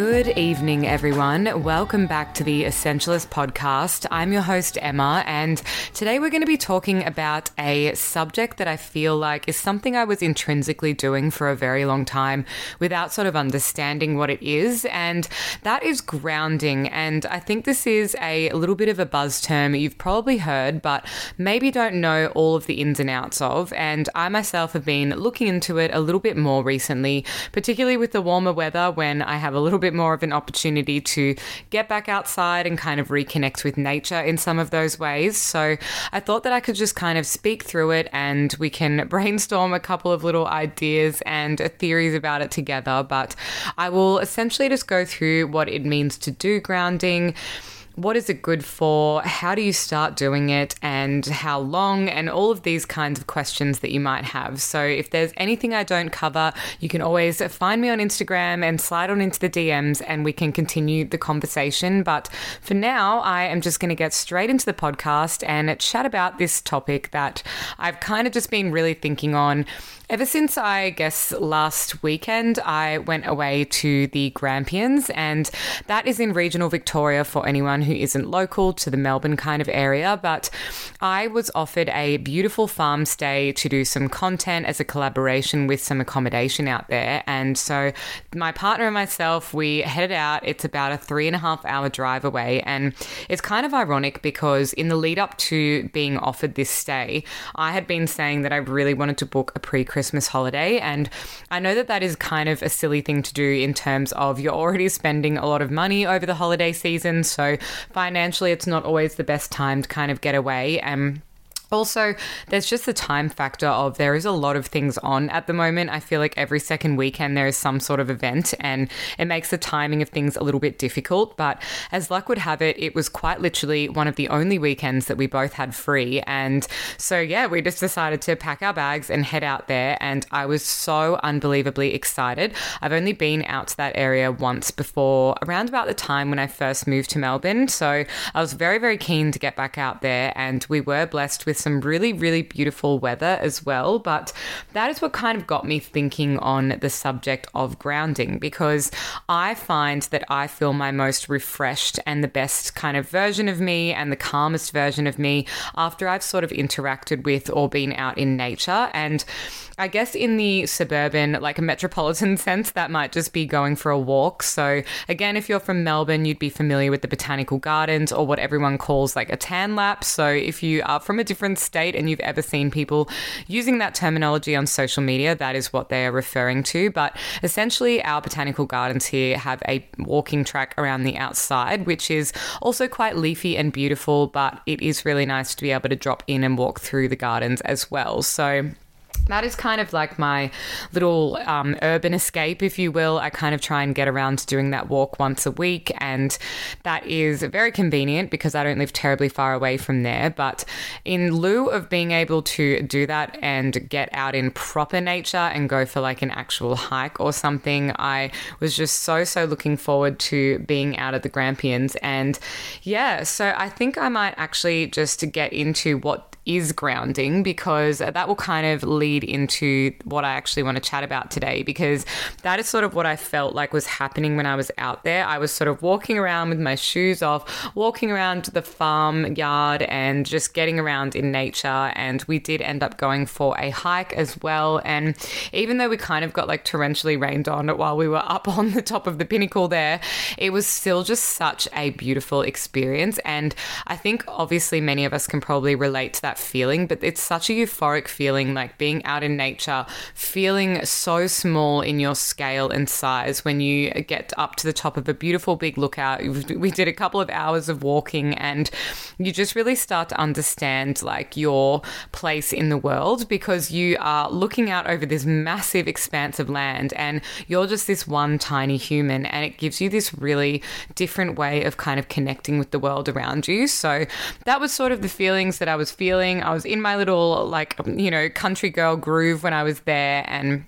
Good evening, everyone. Welcome back to the Essentialist podcast. I'm your host, Emma, and today we're going to be talking about a subject that I feel like is something I was intrinsically doing for a very long time without sort of understanding what it is, and that is grounding. And I think this is a little bit of a buzz term you've probably heard, but maybe don't know all of the ins and outs of. And I myself have been looking into it a little bit more recently, particularly with the warmer weather when I have a little bit more of an opportunity to get back outside and kind of reconnect with nature in some of those ways. So I thought that I could just kind of speak through it and we can brainstorm a couple of little ideas and theories about it together. But I will essentially just go through what it means to do grounding what is it good for? How do you start doing it? And how long? And all of these kinds of questions that you might have. So, if there's anything I don't cover, you can always find me on Instagram and slide on into the DMs and we can continue the conversation. But for now, I am just going to get straight into the podcast and chat about this topic that I've kind of just been really thinking on Ever since I guess last weekend, I went away to the Grampians, and that is in regional Victoria for anyone who isn't local to the Melbourne kind of area. But I was offered a beautiful farm stay to do some content as a collaboration with some accommodation out there. And so my partner and myself, we headed out. It's about a three and a half hour drive away. And it's kind of ironic because in the lead up to being offered this stay, I had been saying that I really wanted to book a pre Christmas holiday. And I know that that is kind of a silly thing to do in terms of you're already spending a lot of money over the holiday season. So financially, it's not always the best time to kind of get away. And also, there's just the time factor of there is a lot of things on at the moment. I feel like every second weekend there is some sort of event and it makes the timing of things a little bit difficult. But as luck would have it, it was quite literally one of the only weekends that we both had free. And so, yeah, we just decided to pack our bags and head out there. And I was so unbelievably excited. I've only been out to that area once before, around about the time when I first moved to Melbourne. So I was very, very keen to get back out there. And we were blessed with some really, really beautiful weather as well. But that is what kind of got me thinking on the subject of grounding because I find that I feel my most refreshed and the best kind of version of me and the calmest version of me after I've sort of interacted with or been out in nature. And I guess in the suburban, like a metropolitan sense, that might just be going for a walk. So, again, if you're from Melbourne, you'd be familiar with the botanical gardens or what everyone calls like a tan lap. So, if you are from a different state and you've ever seen people using that terminology on social media, that is what they are referring to. But essentially, our botanical gardens here have a walking track around the outside, which is also quite leafy and beautiful, but it is really nice to be able to drop in and walk through the gardens as well. So, that is kind of like my little um, urban escape, if you will. I kind of try and get around to doing that walk once a week, and that is very convenient because I don't live terribly far away from there. But in lieu of being able to do that and get out in proper nature and go for like an actual hike or something, I was just so, so looking forward to being out at the Grampians. And yeah, so I think I might actually just get into what is grounding because that will kind of lead into what I actually want to chat about today because that is sort of what I felt like was happening when I was out there. I was sort of walking around with my shoes off, walking around the farm yard and just getting around in nature. And we did end up going for a hike as well. And even though we kind of got like torrentially rained on while we were up on the top of the pinnacle there, it was still just such a beautiful experience. And I think obviously many of us can probably relate to that feeling, but it's such a euphoric feeling like being out in nature, feeling so small in your scale and size when you get up to the top of a beautiful big lookout. We did a couple of hours of walking and you just really start to understand like your place in the world because you are looking out over this massive expanse of land and you're just this one tiny human and it gives you this really different way of kind of connecting with the world around you. So that was sort of the feelings that I was feeling. I was in my little like you know country girl groove when I was there and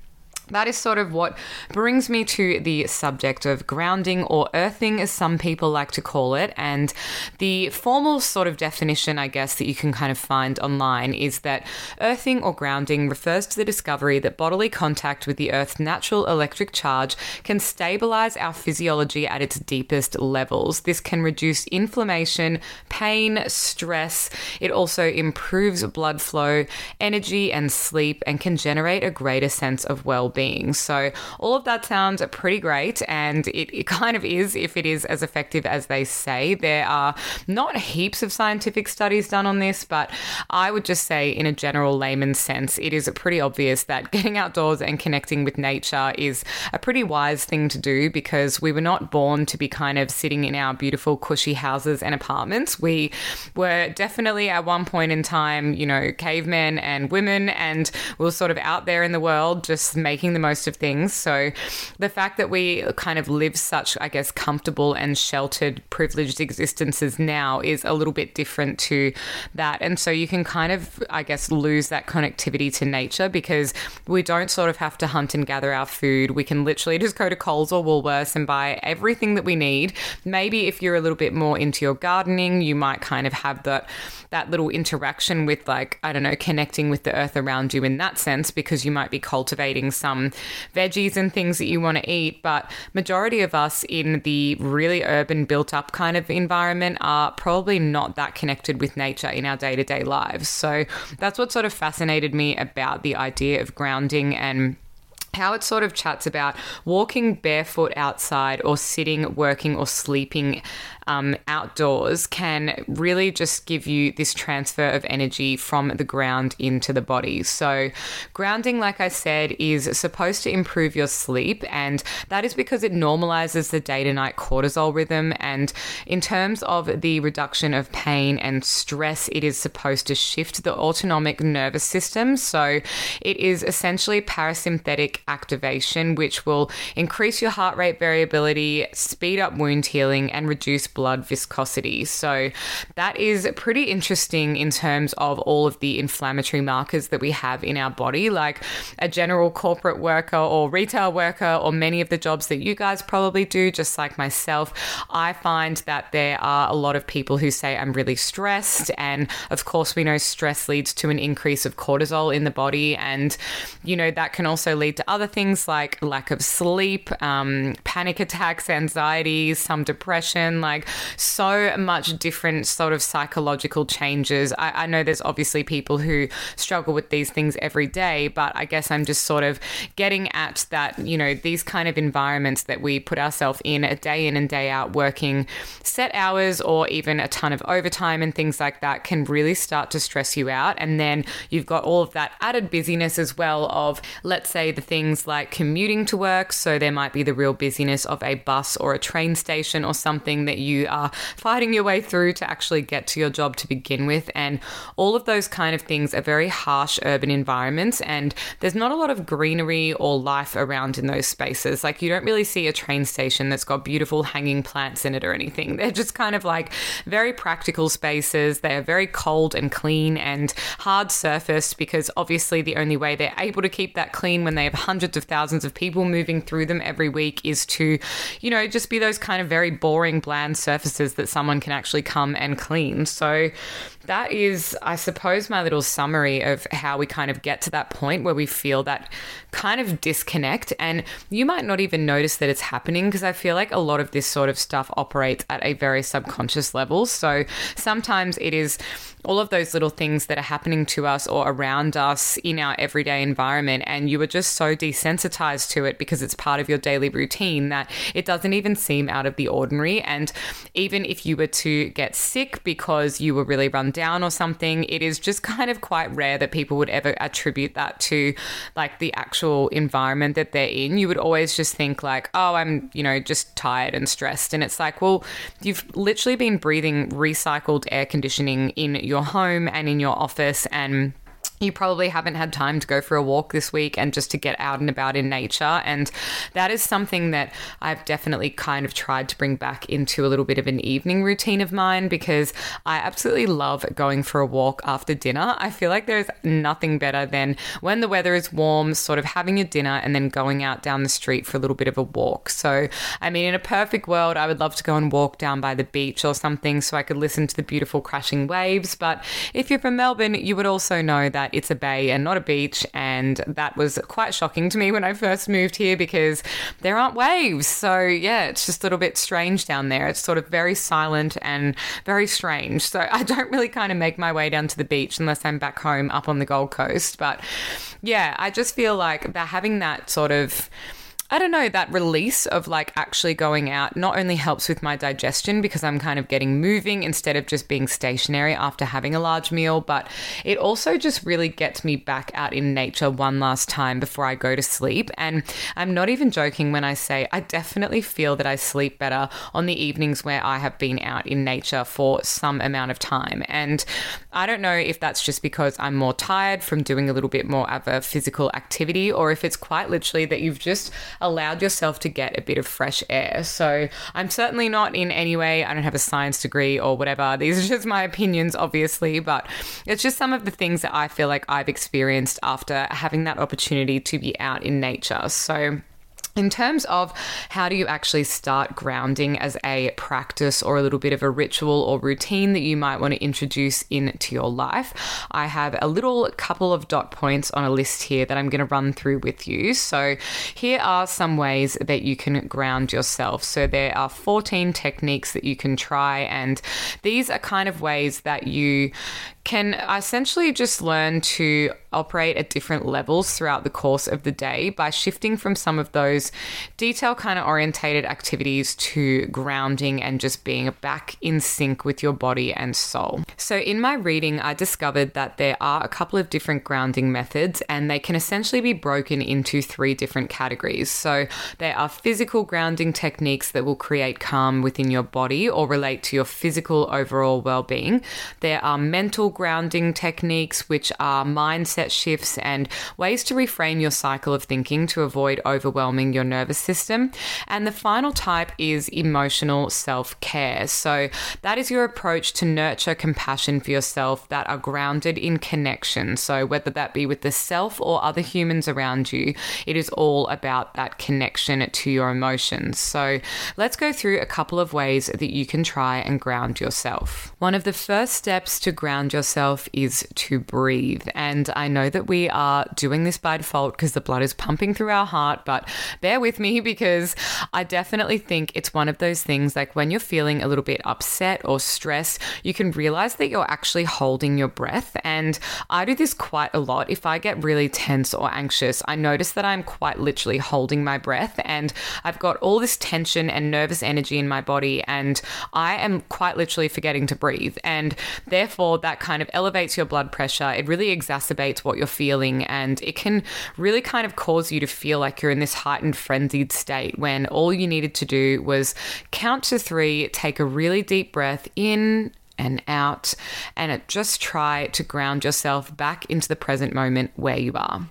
that is sort of what brings me to the subject of grounding or earthing, as some people like to call it. And the formal sort of definition, I guess, that you can kind of find online is that earthing or grounding refers to the discovery that bodily contact with the Earth's natural electric charge can stabilize our physiology at its deepest levels. This can reduce inflammation, pain, stress. It also improves blood flow, energy, and sleep, and can generate a greater sense of well being being. So, all of that sounds pretty great, and it, it kind of is if it is as effective as they say. There are not heaps of scientific studies done on this, but I would just say, in a general layman's sense, it is pretty obvious that getting outdoors and connecting with nature is a pretty wise thing to do because we were not born to be kind of sitting in our beautiful, cushy houses and apartments. We were definitely at one point in time, you know, cavemen and women, and we were sort of out there in the world just making making the most of things. So the fact that we kind of live such, I guess, comfortable and sheltered, privileged existences now is a little bit different to that. And so you can kind of, I guess, lose that connectivity to nature because we don't sort of have to hunt and gather our food. We can literally just go to Coles or Woolworths and buy everything that we need. Maybe if you're a little bit more into your gardening, you might kind of have that that little interaction with like I don't know, connecting with the earth around you in that sense because you might be cultivating some Um, veggies and things that you want to eat. But majority of us in the really urban, built up kind of environment are probably not that connected with nature in our day to day lives. So that's what sort of fascinated me about the idea of grounding and how it sort of chats about walking barefoot outside or sitting, working, or sleeping um, outdoors can really just give you this transfer of energy from the ground into the body. So, grounding, like I said, is supposed to improve your sleep, and that is because it normalizes the day to night cortisol rhythm. And in terms of the reduction of pain and stress, it is supposed to shift the autonomic nervous system. So, it is essentially parasympathetic activation, which will increase your heart rate variability, speed up wound healing, and reduce blood viscosity. So that is pretty interesting in terms of all of the inflammatory markers that we have in our body, like a general corporate worker or retail worker, or many of the jobs that you guys probably do, just like myself. I find that there are a lot of people who say, I'm really stressed. And of course, we know stress leads to an increase of cortisol in the body. And, you know, that can also lead to other things like lack of sleep, um, panic attacks, anxiety, some depression. Like, so much different sort of psychological changes. I, I know there's obviously people who struggle with these things every day, but I guess I'm just sort of getting at that, you know, these kind of environments that we put ourselves in a day in and day out working set hours or even a ton of overtime and things like that can really start to stress you out. And then you've got all of that added busyness as well of, let's say, the things like commuting to work. So there might be the real busyness of a bus or a train station or something that you are fighting your way through to actually get to your job to begin with. And all of those kind of things are very harsh urban environments, and there's not a lot of greenery or life around in those spaces. Like, you don't really see a train station that's got beautiful hanging plants in it or anything. They're just kind of like very practical spaces. They are very cold and clean and hard surfaced because obviously the only way they're able to keep that clean when they have hundreds of thousands of people moving through them every week is to, you know, just be those kind of very boring, bland surfaces that someone can actually come and clean. So that is, I suppose, my little summary of how we kind of get to that point where we feel that kind of disconnect. And you might not even notice that it's happening because I feel like a lot of this sort of stuff operates at a very subconscious level. So sometimes it is all of those little things that are happening to us or around us in our everyday environment. And you are just so desensitized to it because it's part of your daily routine that it doesn't even seem out of the ordinary. And even if you were to get sick because you were really run down or something, it is just kind of quite rare that people would ever attribute that to like the actual environment that they're in. You would always just think, like, oh, I'm, you know, just tired and stressed. And it's like, well, you've literally been breathing recycled air conditioning in your home and in your office and you probably haven't had time to go for a walk this week and just to get out and about in nature. And that is something that I've definitely kind of tried to bring back into a little bit of an evening routine of mine because I absolutely love going for a walk after dinner. I feel like there's nothing better than when the weather is warm, sort of having a dinner and then going out down the street for a little bit of a walk. So, I mean, in a perfect world, I would love to go and walk down by the beach or something so I could listen to the beautiful crashing waves. But if you're from Melbourne, you would also know that it's a bay and not a beach. And that was quite shocking to me when I first moved here because there aren't waves. So, yeah, it's just a little bit strange down there. It's sort of very silent and very strange. So, I don't really kind of make my way down to the beach unless I'm back home up on the Gold Coast. But yeah, I just feel like having that sort of I don't know, that release of like actually going out not only helps with my digestion because I'm kind of getting moving instead of just being stationary after having a large meal, but it also just really gets me back out in nature one last time before I go to sleep. And I'm not even joking when I say I definitely feel that I sleep better on the evenings where I have been out in nature for some amount of time. And I don't know if that's just because I'm more tired from doing a little bit more of a physical activity or if it's quite literally that you've just allowed yourself to get a bit of fresh air. So I'm certainly not in any way, I don't have a science degree or whatever. These are just my opinions, obviously, but it's just some of the things that I feel like I've experienced after having that opportunity to be out in nature. So in terms of how do you actually start grounding as a practice or a little bit of a ritual or routine that you might want to introduce into your life, I have a little couple of dot points on a list here that I'm going to run through with you. So, here are some ways that you can ground yourself. So, there are 14 techniques that you can try, and these are kind of ways that you can essentially just learn to operate at different levels throughout the course of the day by shifting from some of those detail kind of orientated activities to grounding and just being back in sync with your body and soul. So, in my reading, I discovered that there are a couple of different grounding methods and they can essentially be broken into three different categories. So, there are physical grounding techniques that will create calm within your body or relate to your physical overall well being. There are mental grounding techniques, which are mindset shifts and ways to reframe your cycle of thinking to avoid overwhelming your nervous system. And the final type is emotional self care. So, that is your approach to nurture compassion for yourself that are grounded in connection. So, whether that be with the self or other humans around you, it is all about that connection to your emotions. So, let's go through a couple of ways that you can try and ground yourself. One of the first steps to ground yourself yourself is to breathe. And I know that we are doing this by default because the blood is pumping through our heart, but bear with me because I definitely think it's one of those things like when you're feeling a little bit upset or stressed, you can realize that you're actually holding your breath. And I do this quite a lot. If I get really tense or anxious, I notice that I'm quite literally holding my breath and I've got all this tension and nervous energy in my body, and I am quite literally forgetting to breathe. And therefore, that kind kind of elevates your blood pressure. It really exacerbates what you're feeling, and it can really kind of cause you to feel like you're in this heightened, frenzied state when all you needed to do was count to three, take a really deep breath in and out, and just try to ground yourself back into the present moment where you are.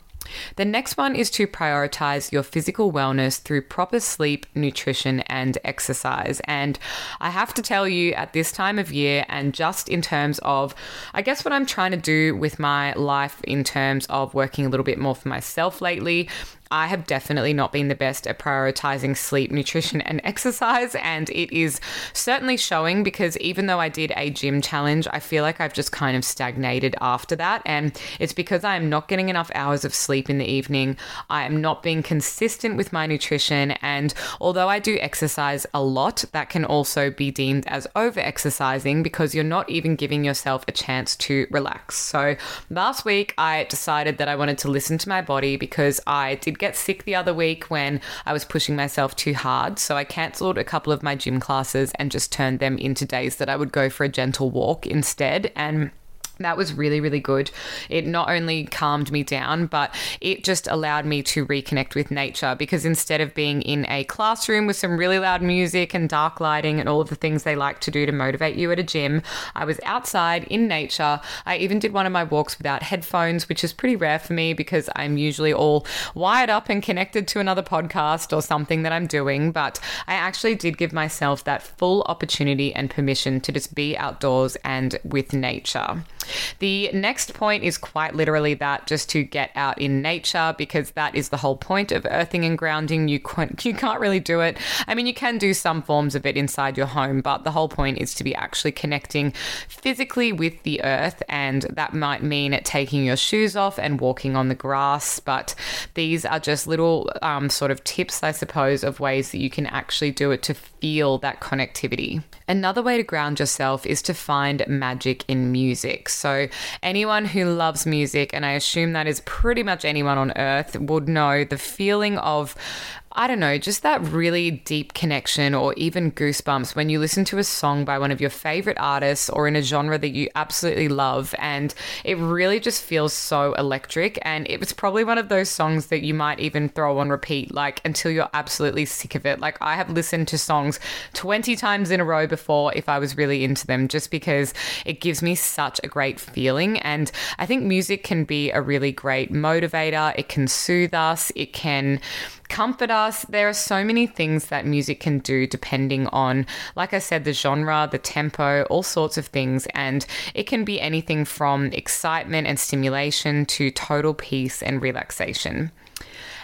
The next one is to prioritize your physical wellness through proper sleep, nutrition, and exercise. And I have to tell you, at this time of year, and just in terms of, I guess, what I'm trying to do with my life in terms of working a little bit more for myself lately, I have definitely not been the best at prioritizing sleep, nutrition, and exercise. And it is certainly showing because even though I did a gym challenge, I feel like I've just kind of stagnated after that. And it's because I am not getting enough hours of sleep in the evening. I am not being consistent with my nutrition. And although I do exercise a lot, that can also be deemed as over exercising because you're not even giving yourself a chance to relax. So last week, I decided that I wanted to listen to my body because I did get sick the other week when I was pushing myself too hard. So I cancelled a couple of my gym classes and just turned them into days that I would go for a gentle walk instead. And that was really, really good. It not only calmed me down, but it just allowed me to reconnect with nature because instead of being in a classroom with some really loud music and dark lighting and all of the things they like to do to motivate you at a gym, I was outside in nature. I even did one of my walks without headphones, which is pretty rare for me because I'm usually all wired up and connected to another podcast or something that I'm doing. But I actually did give myself that full opportunity and permission to just be outdoors and with nature. The next point is quite literally that just to get out in nature because that is the whole point of earthing and grounding. You can't, you can't really do it. I mean, you can do some forms of it inside your home, but the whole point is to be actually connecting physically with the earth, and that might mean taking your shoes off and walking on the grass. But these are just little um, sort of tips, I suppose, of ways that you can actually do it to feel that connectivity. Another way to ground yourself is to find magic in music. So, anyone who loves music, and I assume that is pretty much anyone on earth, would know the feeling of I don't know, just that really deep connection or even goosebumps when you listen to a song by one of your favorite artists or in a genre that you absolutely love. And it really just feels so electric. And it was probably one of those songs that you might even throw on repeat, like until you're absolutely sick of it. Like I have listened to songs 20 times in a row before if I was really into them, just because it gives me such a great feeling. And I think music can be a really great motivator, it can soothe us, it can comfort us. There are so many things that music can do depending on, like I said, the genre, the tempo, all sorts of things. And it can be anything from excitement and stimulation to total peace and relaxation.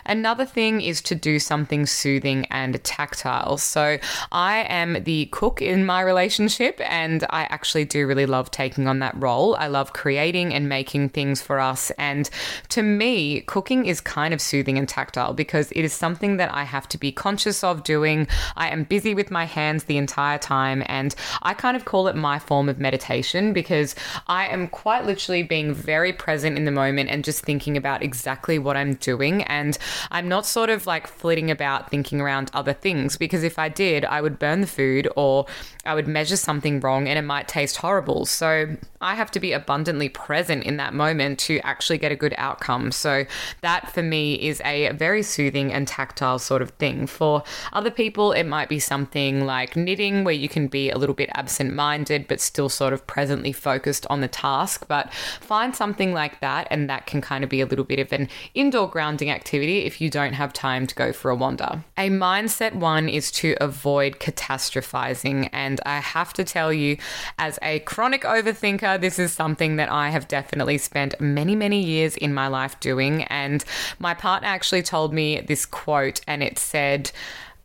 Another thing is to do something soothing and tactile. So I am the cook in my relationship, and I actually do really love taking on that role. I love creating and making things for us. And to me, cooking is kind of soothing and tactile because it is something that I have to be conscious of doing. I am busy with my hands the entire time, and I kind of call it my form of meditation because I am quite literally being very present in the moment and just thinking about exactly what I'm doing. And I'm not sort of like flitting about thinking around other things because if I did, I would burn the food or I would measure something wrong and it might taste horrible. So I have to be abundantly present in that moment to actually get a good outcome. So that for me is a very soothing and tactile sort of thing. For other people, it might be something like knitting where you can be a little bit absent minded but still sort of presently focused on the task. But find something like that, and that can kind of be a little bit of an indoor grounding activity if you don't have time to go for a wander. A mindset one is to avoid catastrophizing. And I have to tell you, as a chronic overthinker, this is something that I have definitely spent many, many years in my life doing. And my partner actually told me this quote, and it said,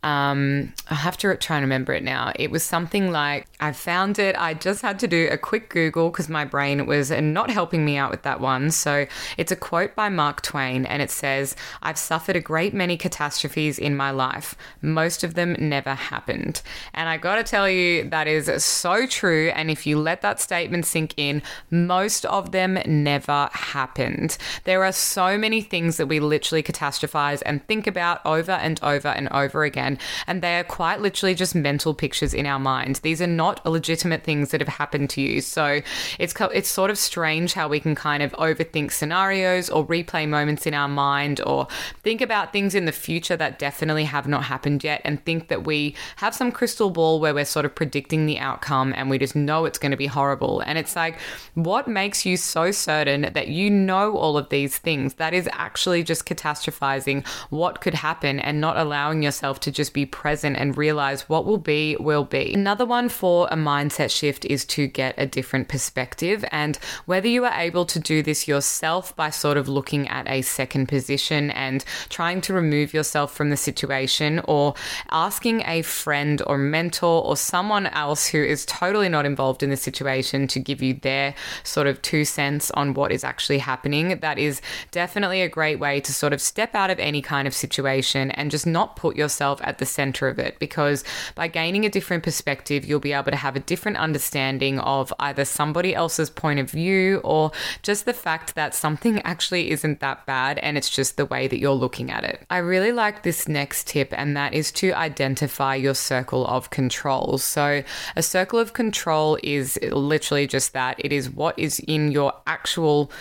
um, I have to try and remember it now. It was something like I found it. I just had to do a quick Google because my brain was not helping me out with that one. So it's a quote by Mark Twain and it says, I've suffered a great many catastrophes in my life. Most of them never happened. And I got to tell you, that is so true. And if you let that statement sink in, most of them never happened. There are so many things that we literally catastrophize and think about over and over and over again and they are quite literally just mental pictures in our mind. These are not legitimate things that have happened to you. So it's it's sort of strange how we can kind of overthink scenarios or replay moments in our mind or think about things in the future that definitely have not happened yet and think that we have some crystal ball where we're sort of predicting the outcome and we just know it's going to be horrible. And it's like, what makes you so certain that you know all of these things? That is actually just catastrophizing what could happen and not allowing yourself to just just be present and realize what will be, will be. Another one for a mindset shift is to get a different perspective. And whether you are able to do this yourself by sort of looking at a second position and trying to remove yourself from the situation, or asking a friend or mentor or someone else who is totally not involved in the situation to give you their sort of two cents on what is actually happening, that is definitely a great way to sort of step out of any kind of situation and just not put yourself at at the center of it because by gaining a different perspective, you'll be able to have a different understanding of either somebody else's point of view or just the fact that something actually isn't that bad and it's just the way that you're looking at it. I really like this next tip, and that is to identify your circle of control. So, a circle of control is literally just that it is what is in your actual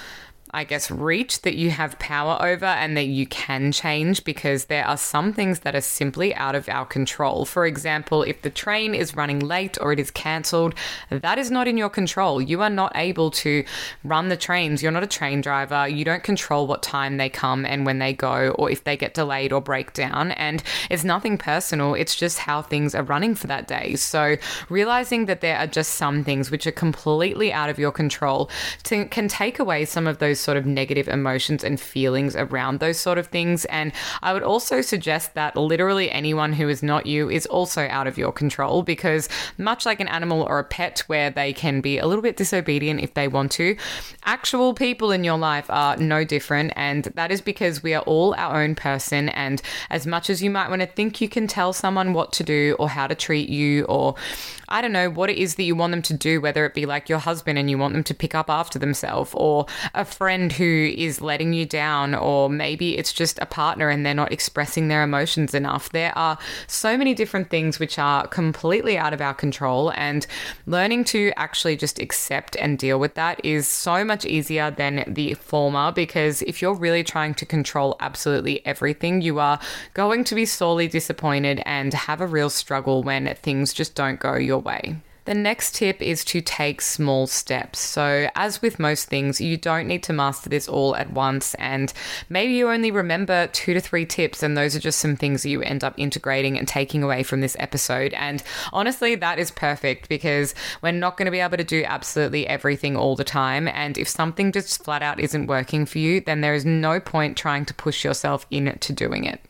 I guess, reach that you have power over and that you can change because there are some things that are simply out of our control. For example, if the train is running late or it is cancelled, that is not in your control. You are not able to run the trains. You're not a train driver. You don't control what time they come and when they go or if they get delayed or break down. And it's nothing personal, it's just how things are running for that day. So, realizing that there are just some things which are completely out of your control to, can take away some of those sort of negative emotions and feelings around those sort of things. And I would also suggest that literally anyone who is not you is also out of your control because, much like an animal or a pet where they can be a little bit disobedient if they want to, actual people in your life are no different. And that is because we are all our own person. And as much as you might want to think you can tell someone what to do or how to treat you or I don't know, what it is that you want them to do, whether it be like your husband and you want them to pick up after themselves, or a friend who is letting you down, or maybe it's just a partner and they're not expressing their emotions enough. There are so many different things which are completely out of our control, and learning to actually just accept and deal with that is so much easier than the former because if you're really trying to control absolutely everything, you are going to be sorely disappointed and have a real struggle when things just don't go your way. The next tip is to take small steps. So, as with most things, you don't need to master this all at once, and maybe you only remember two to three tips, and those are just some things that you end up integrating and taking away from this episode. And honestly, that is perfect because we're not going to be able to do absolutely everything all the time. And if something just flat out isn't working for you, then there is no point trying to push yourself into doing it.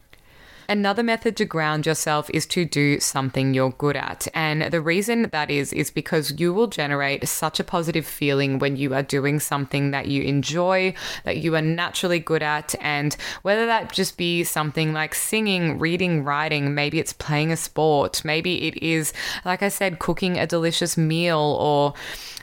Another method to ground yourself is to do something you're good at. And the reason that is, is because you will generate such a positive feeling when you are doing something that you enjoy, that you are naturally good at. And whether that just be something like singing, reading, writing, maybe it's playing a sport, maybe it is, like I said, cooking a delicious meal or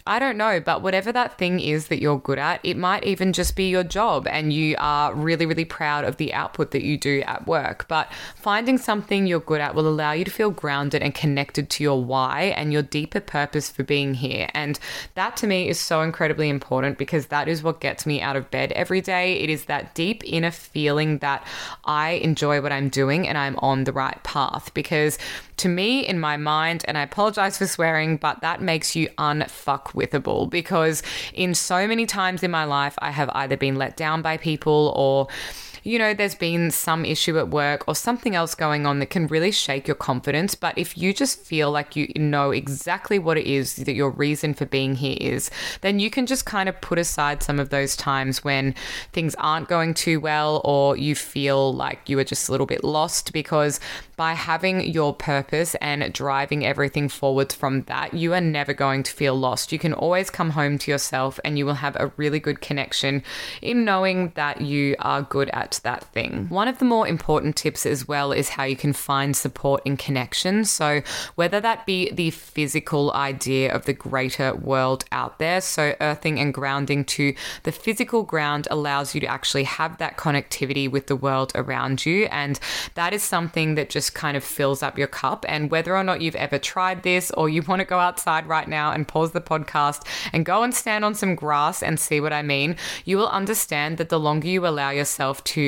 I don't know, but whatever that thing is that you're good at, it might even just be your job and you are really, really proud of the output that you do at work. But finding something you're good at will allow you to feel grounded and connected to your why and your deeper purpose for being here. And that to me is so incredibly important because that is what gets me out of bed every day. It is that deep inner feeling that I enjoy what I'm doing and I'm on the right path because to me in my mind, and I apologize for swearing, but that makes you unfuckwithable because in so many times in my life, I have either been let down by people or you know, there's been some issue at work or something else going on that can really shake your confidence. But if you just feel like you know exactly what it is that your reason for being here is, then you can just kind of put aside some of those times when things aren't going too well or you feel like you are just a little bit lost because by having your purpose and driving everything forwards from that, you are never going to feel lost. You can always come home to yourself and you will have a really good connection in knowing that you are good at that thing. One of the more important tips as well is how you can find support and connection. So, whether that be the physical idea of the greater world out there, so earthing and grounding to the physical ground allows you to actually have that connectivity with the world around you. And that is something that just kind of fills up your cup. And whether or not you've ever tried this or you want to go outside right now and pause the podcast and go and stand on some grass and see what I mean, you will understand that the longer you allow yourself to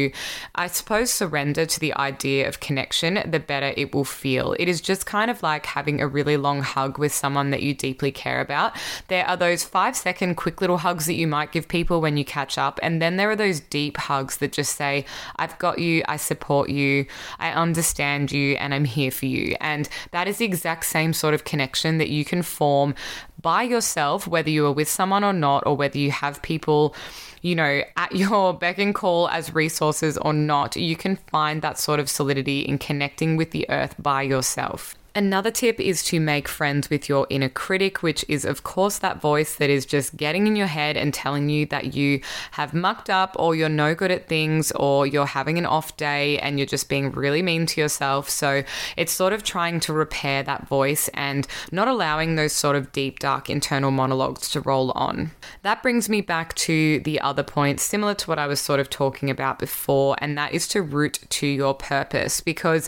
I suppose, surrender to the idea of connection, the better it will feel. It is just kind of like having a really long hug with someone that you deeply care about. There are those five second quick little hugs that you might give people when you catch up. And then there are those deep hugs that just say, I've got you, I support you, I understand you, and I'm here for you. And that is the exact same sort of connection that you can form by yourself, whether you are with someone or not, or whether you have people you know, at your beck and call as resources or not, you can find that sort of solidity in connecting with the earth by yourself. Another tip is to make friends with your inner critic, which is, of course, that voice that is just getting in your head and telling you that you have mucked up or you're no good at things or you're having an off day and you're just being really mean to yourself. So it's sort of trying to repair that voice and not allowing those sort of deep, dark internal monologues to roll on. That brings me back to the other point, similar to what I was sort of talking about before, and that is to root to your purpose because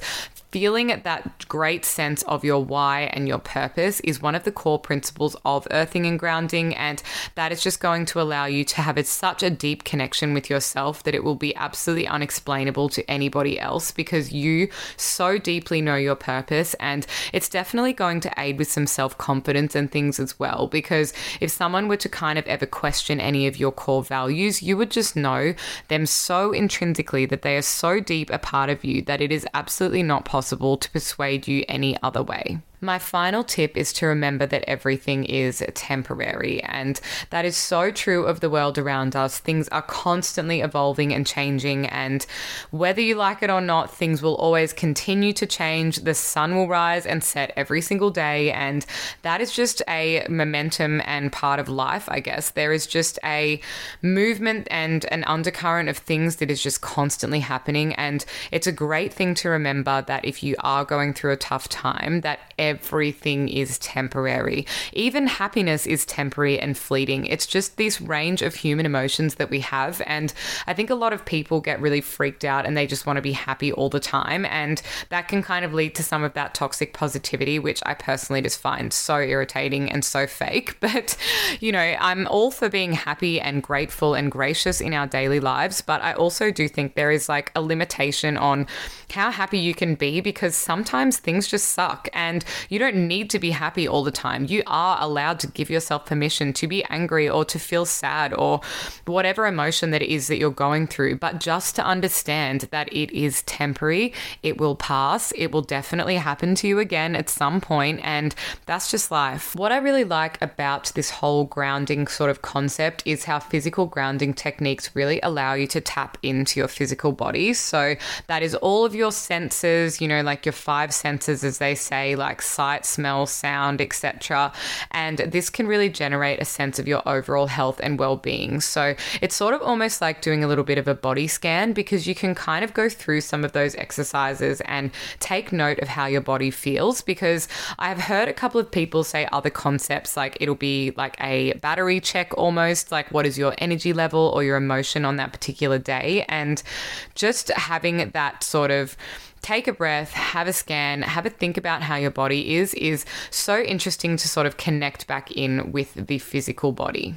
feeling that great sense of your why and your purpose is one of the core principles of earthing and grounding. And that is just going to allow you to have such a deep connection with yourself that it will be absolutely unexplainable to anybody else because you so deeply know your purpose. And it's definitely going to aid with some self confidence and things as well. Because if someone were to kind of ever question any of your core values, you would just know them so intrinsically that they are so deep a part of you that it is absolutely not possible possible to persuade you any other way. My final tip is to remember that everything is temporary, and that is so true of the world around us. Things are constantly evolving and changing, and whether you like it or not, things will always continue to change. The sun will rise and set every single day, and that is just a momentum and part of life, I guess. There is just a movement and an undercurrent of things that is just constantly happening, and it's a great thing to remember that if you are going through a tough time, that everything is temporary. Even happiness is temporary and fleeting. It's just this range of human emotions that we have. And I think a lot of people get really freaked out and they just want to be happy all the time. And that can kind of lead to some of that toxic positivity, which I personally just find so irritating and so fake. But, you know, I'm all for being happy and grateful and gracious in our daily lives. But I also do think there is like a limitation on how happy you can be because sometimes things just suck and you don't need to be happy all the time. You are allowed to give yourself permission to be angry or to feel sad or whatever emotion that it is that you're going through, but just to understand that it is temporary, it will pass, it will definitely happen to you again at some point, and that's just life. What I really like about this whole grounding sort of concept is how physical grounding techniques really allow you to tap into your physical body. So that is all of your senses, you know, like your five senses, as they say, like sight, smell, sound, etc. And this can really generate a sense of your overall health and well being. So it's sort of almost like doing a little bit of a body scan because you can kind of go through some of those exercises and take note of how your body feels. Because I've heard a couple of people say other concepts like it'll be like a battery check almost, like what is your energy level or your emotion on that particular day. And just having that sort of take a breath, have a scan, have a think about how your body is, is so interesting to sort of connect back in with the physical body.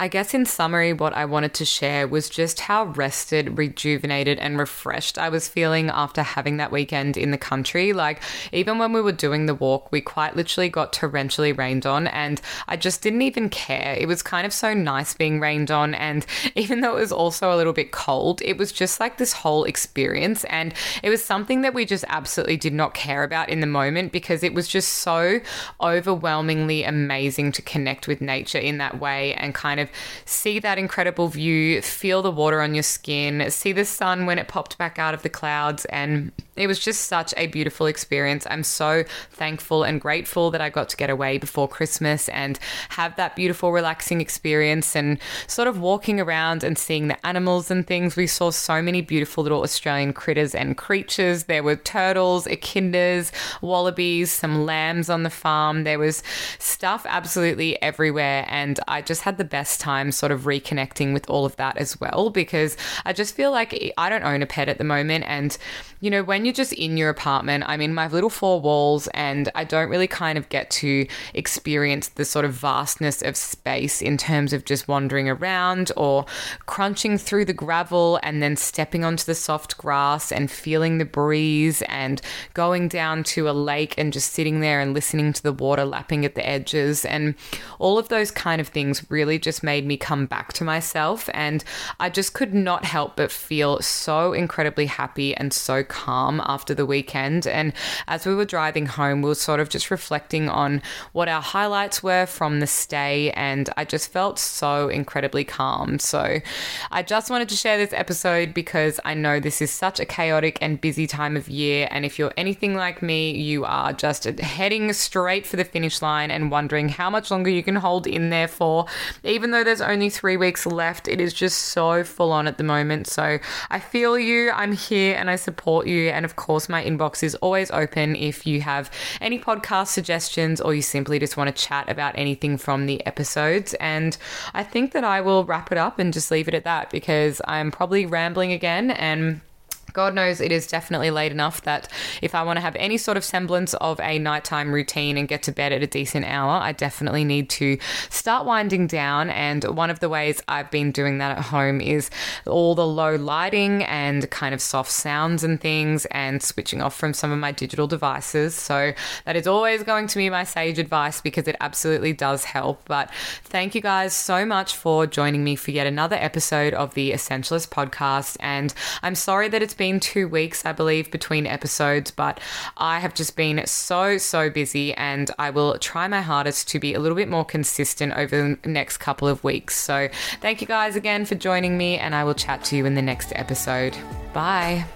I guess in summary, what I wanted to share was just how rested, rejuvenated, and refreshed I was feeling after having that weekend in the country. Like, even when we were doing the walk, we quite literally got torrentially rained on, and I just didn't even care. It was kind of so nice being rained on, and even though it was also a little bit cold, it was just like this whole experience, and it was something that we just absolutely did not care about in the moment because it was just so overwhelmingly amazing to connect with nature in that way and kind of see that incredible view, feel the water on your skin, see the sun when it popped back out of the clouds. And it was just such a beautiful experience. I'm so thankful and grateful that I got to get away before Christmas and have that beautiful, relaxing experience and sort of walking around and seeing the animals and things. We saw so many beautiful little Australian critters and creatures. There were turtles, echidnas, wallabies, some lambs on the farm. There was stuff absolutely everywhere. And I just had the best time sort of reconnecting with all of that as well because I just feel like I don't own a pet at the moment. And, you know, when you're just in your apartment, I'm in my little four walls and I don't really kind of get to experience the sort of vastness of space in terms of just wandering around or crunching through the gravel and then stepping onto the soft grass and feeling the breeze and going down to a lake and just sitting there and listening to the water lapping at the edges. And all of those kind of things really just made me come back to myself. And I just could not help but feel so incredibly happy and so calm after the weekend. And as we were driving home, we were sort of just reflecting on what our highlights were from the stay. And I just felt so incredibly calm. So I just wanted to share this episode because I know this is such a chaotic and busy time of year. And if you're anything like me, you are just heading straight for the finish line and wondering how much longer you can hold in there for. Even though there's only three weeks left, it is just so full on at the moment. So I feel you, I'm here and I support you. And of course, my inbox is always open if you have any podcast suggestions or you simply just want to chat about anything from the episodes. And I think that I will wrap it up and just leave it at that because I'm probably rambling again and God knows it is definitely late enough that if I want to have any sort of semblance of a nighttime routine and get to bed at a decent hour, I definitely need to start winding down. And one of the ways I've been doing that at home is all the low lighting and kind of soft sounds and things and switching off from some of my digital devices. So that is always going to be my sage advice because it absolutely does help. But thank you guys so much for joining me for yet another episode of the Essentialist podcast. And I'm sorry that it's been been two weeks, I believe, between episodes, but I have just been so, so busy and I will try my hardest to be a little bit more consistent over the next couple of weeks. So thank you guys again for joining me, and I will chat to you in the next episode. Bye.